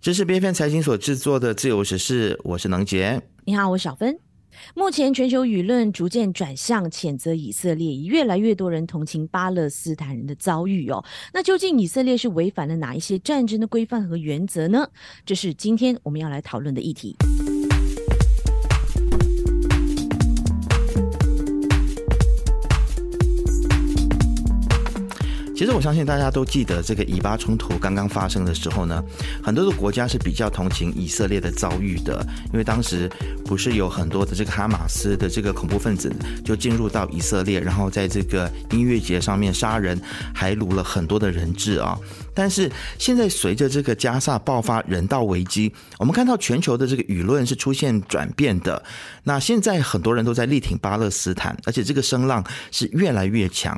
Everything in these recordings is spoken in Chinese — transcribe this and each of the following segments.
这是 BFN 财经所制作的自由时事，我是能杰。你好，我是小芬。目前全球舆论逐渐转向谴责以色列，越来越多人同情巴勒斯坦人的遭遇哦。那究竟以色列是违反了哪一些战争的规范和原则呢？这是今天我们要来讨论的议题。其实我相信大家都记得，这个以巴冲突刚刚发生的时候呢，很多的国家是比较同情以色列的遭遇的，因为当时不是有很多的这个哈马斯的这个恐怖分子就进入到以色列，然后在这个音乐节上面杀人，还掳了很多的人质啊。但是现在随着这个加萨爆发人道危机，我们看到全球的这个舆论是出现转变的。那现在很多人都在力挺巴勒斯坦，而且这个声浪是越来越强。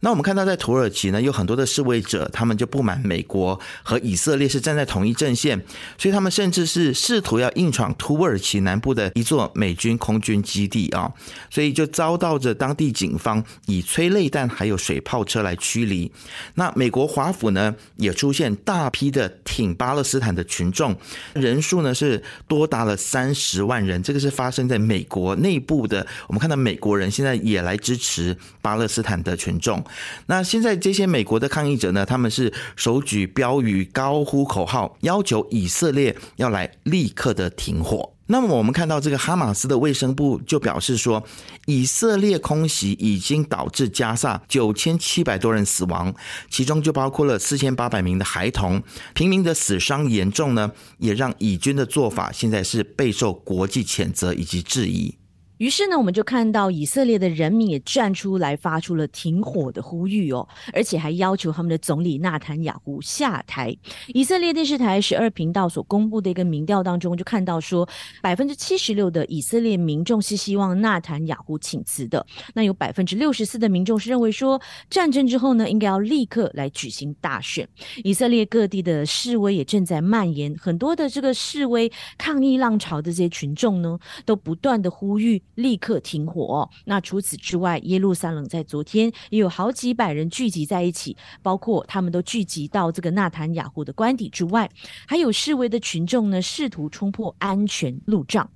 那我们看到在土耳其呢，有很多的示威者，他们就不满美国和以色列是站在同一阵线，所以他们甚至是试图要硬闯土耳其南部的一座美军空军基地啊，所以就遭到着当地警方以催泪弹还有水炮车来驱离。那美国华府呢？也出现大批的挺巴勒斯坦的群众，人数呢是多达了三十万人。这个是发生在美国内部的。我们看到美国人现在也来支持巴勒斯坦的群众。那现在这些美国的抗议者呢，他们是手举标语、高呼口号，要求以色列要来立刻的停火。那么我们看到这个哈马斯的卫生部就表示说，以色列空袭已经导致加萨九千七百多人死亡，其中就包括了四千八百名的孩童，平民的死伤严重呢，也让以军的做法现在是备受国际谴责以及质疑。于是呢，我们就看到以色列的人民也站出来，发出了停火的呼吁哦，而且还要求他们的总理纳坦雅胡下台。以色列电视台十二频道所公布的一个民调当中，就看到说，百分之七十六的以色列民众是希望纳坦雅胡请辞的。那有百分之六十四的民众是认为说，战争之后呢，应该要立刻来举行大选。以色列各地的示威也正在蔓延，很多的这个示威抗议浪潮的这些群众呢，都不断的呼吁。立刻停火。那除此之外，耶路撒冷在昨天也有好几百人聚集在一起，包括他们都聚集到这个纳坦雅胡的官邸之外，还有示威的群众呢，试图冲破安全路障。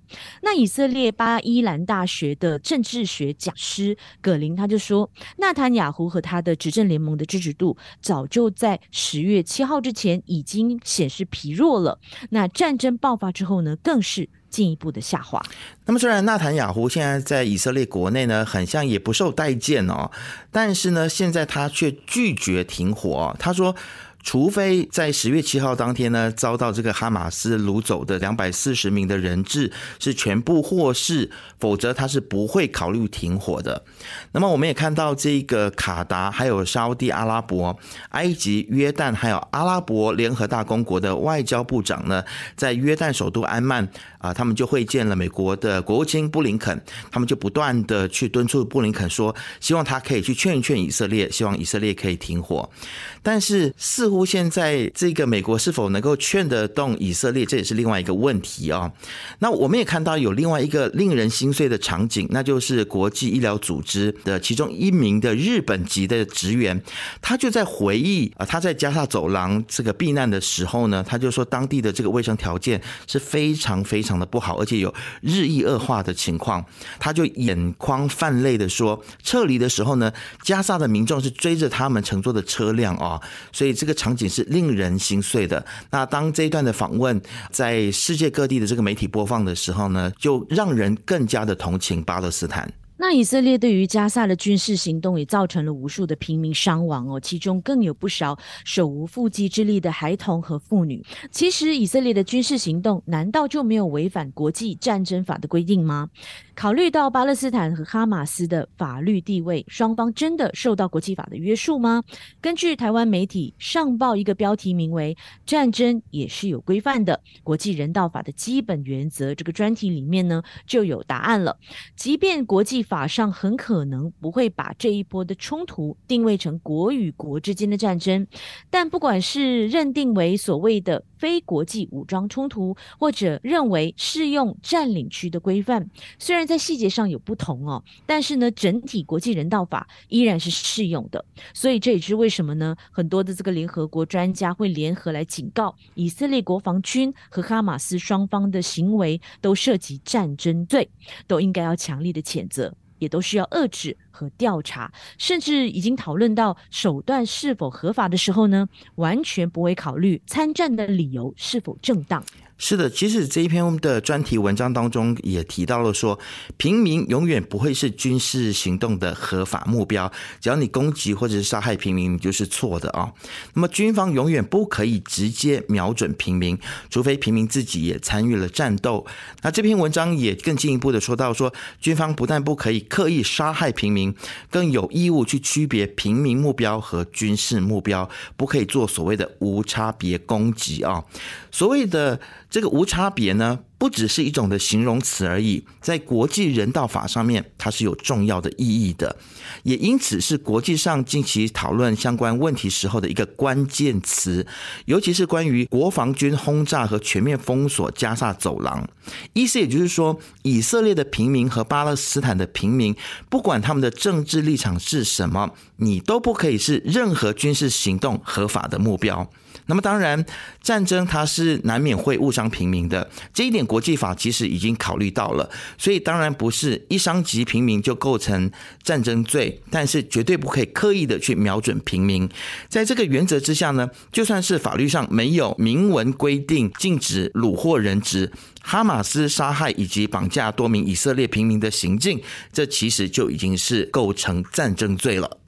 那以色列巴伊兰大学的政治学讲师葛林他就说，纳坦雅胡和他的执政联盟的支持度早就在十月七号之前已经显示疲弱了。那战争爆发之后呢，更是。进一步的下滑。那么，虽然纳坦雅胡现在在以色列国内呢，很像也不受待见哦，但是呢，现在他却拒绝停火。他说。除非在十月七号当天呢，遭到这个哈马斯掳走的两百四十名的人质是全部获释，否则他是不会考虑停火的。那么我们也看到这个卡达、还有沙地阿拉伯、埃及、约旦，还有阿拉伯联合大公国的外交部长呢，在约旦首都安曼啊，他们就会见了美国的国务卿布林肯，他们就不断的去敦促布林肯说，希望他可以去劝一劝以色列，希望以色列可以停火。但是似乎现在这个美国是否能够劝得动以色列，这也是另外一个问题啊。那我们也看到有另外一个令人心碎的场景，那就是国际医疗组织的其中一名的日本籍的职员，他就在回忆啊，他在加沙走廊这个避难的时候呢，他就说当地的这个卫生条件是非常非常的不好，而且有日益恶化的情况。他就眼眶泛泪的说，撤离的时候呢，加沙的民众是追着他们乘坐的车辆啊。所以这个场景是令人心碎的。那当这一段的访问在世界各地的这个媒体播放的时候呢，就让人更加的同情巴勒斯坦。那以色列对于加萨的军事行动也造成了无数的平民伤亡哦，其中更有不少手无缚鸡之力的孩童和妇女。其实以色列的军事行动难道就没有违反国际战争法的规定吗？考虑到巴勒斯坦和哈马斯的法律地位，双方真的受到国际法的约束吗？根据台湾媒体上报一个标题名为“战争也是有规范的国际人道法的基本原则”这个专题里面呢，就有答案了。即便国际法上很可能不会把这一波的冲突定位成国与国之间的战争，但不管是认定为所谓的非国际武装冲突，或者认为适用占领区的规范，虽然在细节上有不同哦，但是呢，整体国际人道法依然是适用的。所以这也是为什么呢？很多的这个联合国专家会联合来警告以色列国防军和哈马斯双方的行为都涉及战争罪，都应该要强力的谴责，也都需要遏制和调查，甚至已经讨论到手段是否合法的时候呢，完全不会考虑参战的理由是否正当。是的，其实这一篇的专题文章当中也提到了说，平民永远不会是军事行动的合法目标。只要你攻击或者是杀害平民，你就是错的啊。那么军方永远不可以直接瞄准平民，除非平民自己也参与了战斗。那这篇文章也更进一步的说到说，军方不但不可以刻意杀害平民，更有义务去区别平民目标和军事目标，不可以做所谓的无差别攻击啊。所谓的。这个无差别呢，不只是一种的形容词而已，在国际人道法上面，它是有重要的意义的，也因此是国际上近期讨论相关问题时候的一个关键词，尤其是关于国防军轰炸和全面封锁加沙走廊，意思也就是说，以色列的平民和巴勒斯坦的平民，不管他们的政治立场是什么，你都不可以是任何军事行动合法的目标。那么当然，战争它是难免会误伤平民的，这一点国际法其实已经考虑到了，所以当然不是一伤及平民就构成战争罪，但是绝对不可以刻意的去瞄准平民。在这个原则之下呢，就算是法律上没有明文规定禁止虏获人质，哈马斯杀害以及绑架多名以色列平民的行径，这其实就已经是构成战争罪了。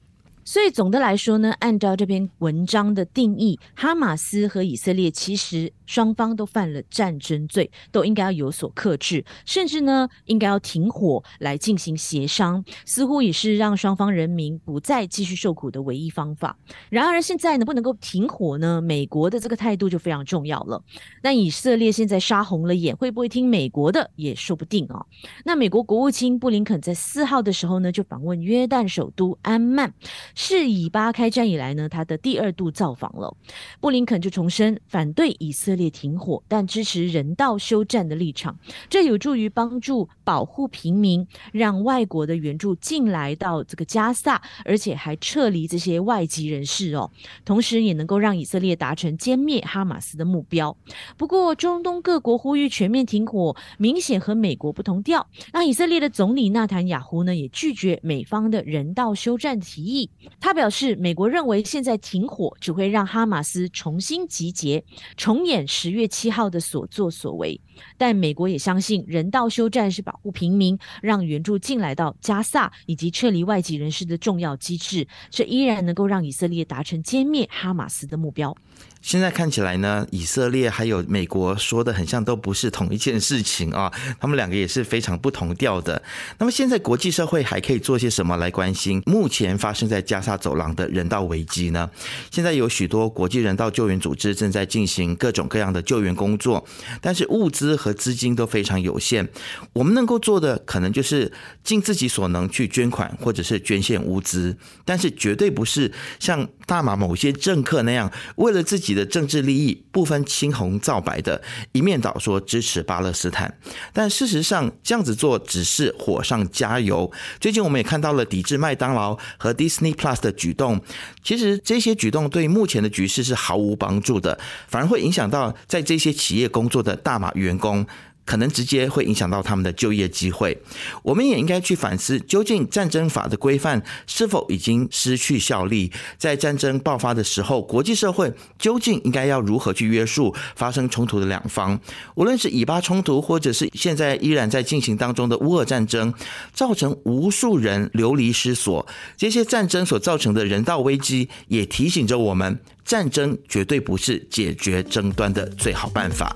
所以总的来说呢，按照这篇文章的定义，哈马斯和以色列其实。双方都犯了战争罪，都应该要有所克制，甚至呢，应该要停火来进行协商，似乎也是让双方人民不再继续受苦的唯一方法。然而现在能，不能够停火呢，美国的这个态度就非常重要了。那以色列现在杀红了眼，会不会听美国的也说不定啊。那美国国务卿布林肯在四号的时候呢，就访问约旦首都安曼，是以巴开战以来呢，他的第二度造访了。布林肯就重申反对以色。列停火，但支持人道休战的立场，这有助于帮助保护平民，让外国的援助进来到这个加萨，而且还撤离这些外籍人士哦。同时，也能够让以色列达成歼灭哈马斯的目标。不过，中东各国呼吁全面停火，明显和美国不同调。那以色列的总理纳坦雅胡呢，也拒绝美方的人道休战提议。他表示，美国认为现在停火只会让哈马斯重新集结，重演。十月七号的所作所为，但美国也相信人道休战是保护平民、让援助进来到加萨以及撤离外籍人士的重要机制，这依然能够让以色列达成歼灭哈马斯的目标。现在看起来呢，以色列还有美国说的很像，都不是同一件事情啊。他们两个也是非常不同调的。那么现在国际社会还可以做些什么来关心目前发生在加沙走廊的人道危机呢？现在有许多国际人道救援组织正在进行各种各样的救援工作，但是物资和资金都非常有限。我们能够做的可能就是尽自己所能去捐款或者是捐献物资，但是绝对不是像大马某些政客那样为了自己。的政治利益不分青红皂白的一面倒说支持巴勒斯坦，但事实上这样子做只是火上加油。最近我们也看到了抵制麦当劳和 Disney Plus 的举动，其实这些举动对目前的局势是毫无帮助的，反而会影响到在这些企业工作的大马员工。可能直接会影响到他们的就业机会。我们也应该去反思，究竟战争法的规范是否已经失去效力？在战争爆发的时候，国际社会究竟应该要如何去约束发生冲突的两方？无论是以巴冲突，或者是现在依然在进行当中的乌俄战争，造成无数人流离失所，这些战争所造成的人道危机，也提醒着我们，战争绝对不是解决争端的最好办法。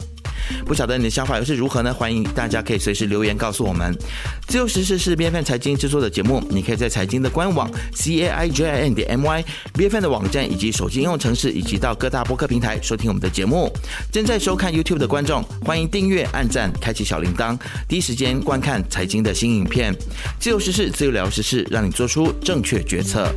不晓得你的想法又是如何呢？欢迎大家可以随时留言告诉我们。自由时事是 B F N 财经制作的节目，你可以在财经的官网 c a i j i n 点 m y B F N 的网站以及手机应用程式，以及到各大播客平台收听我们的节目。正在收看 YouTube 的观众，欢迎订阅、按赞、开启小铃铛，第一时间观看财经的新影片。自由时事，自由聊时事，让你做出正确决策。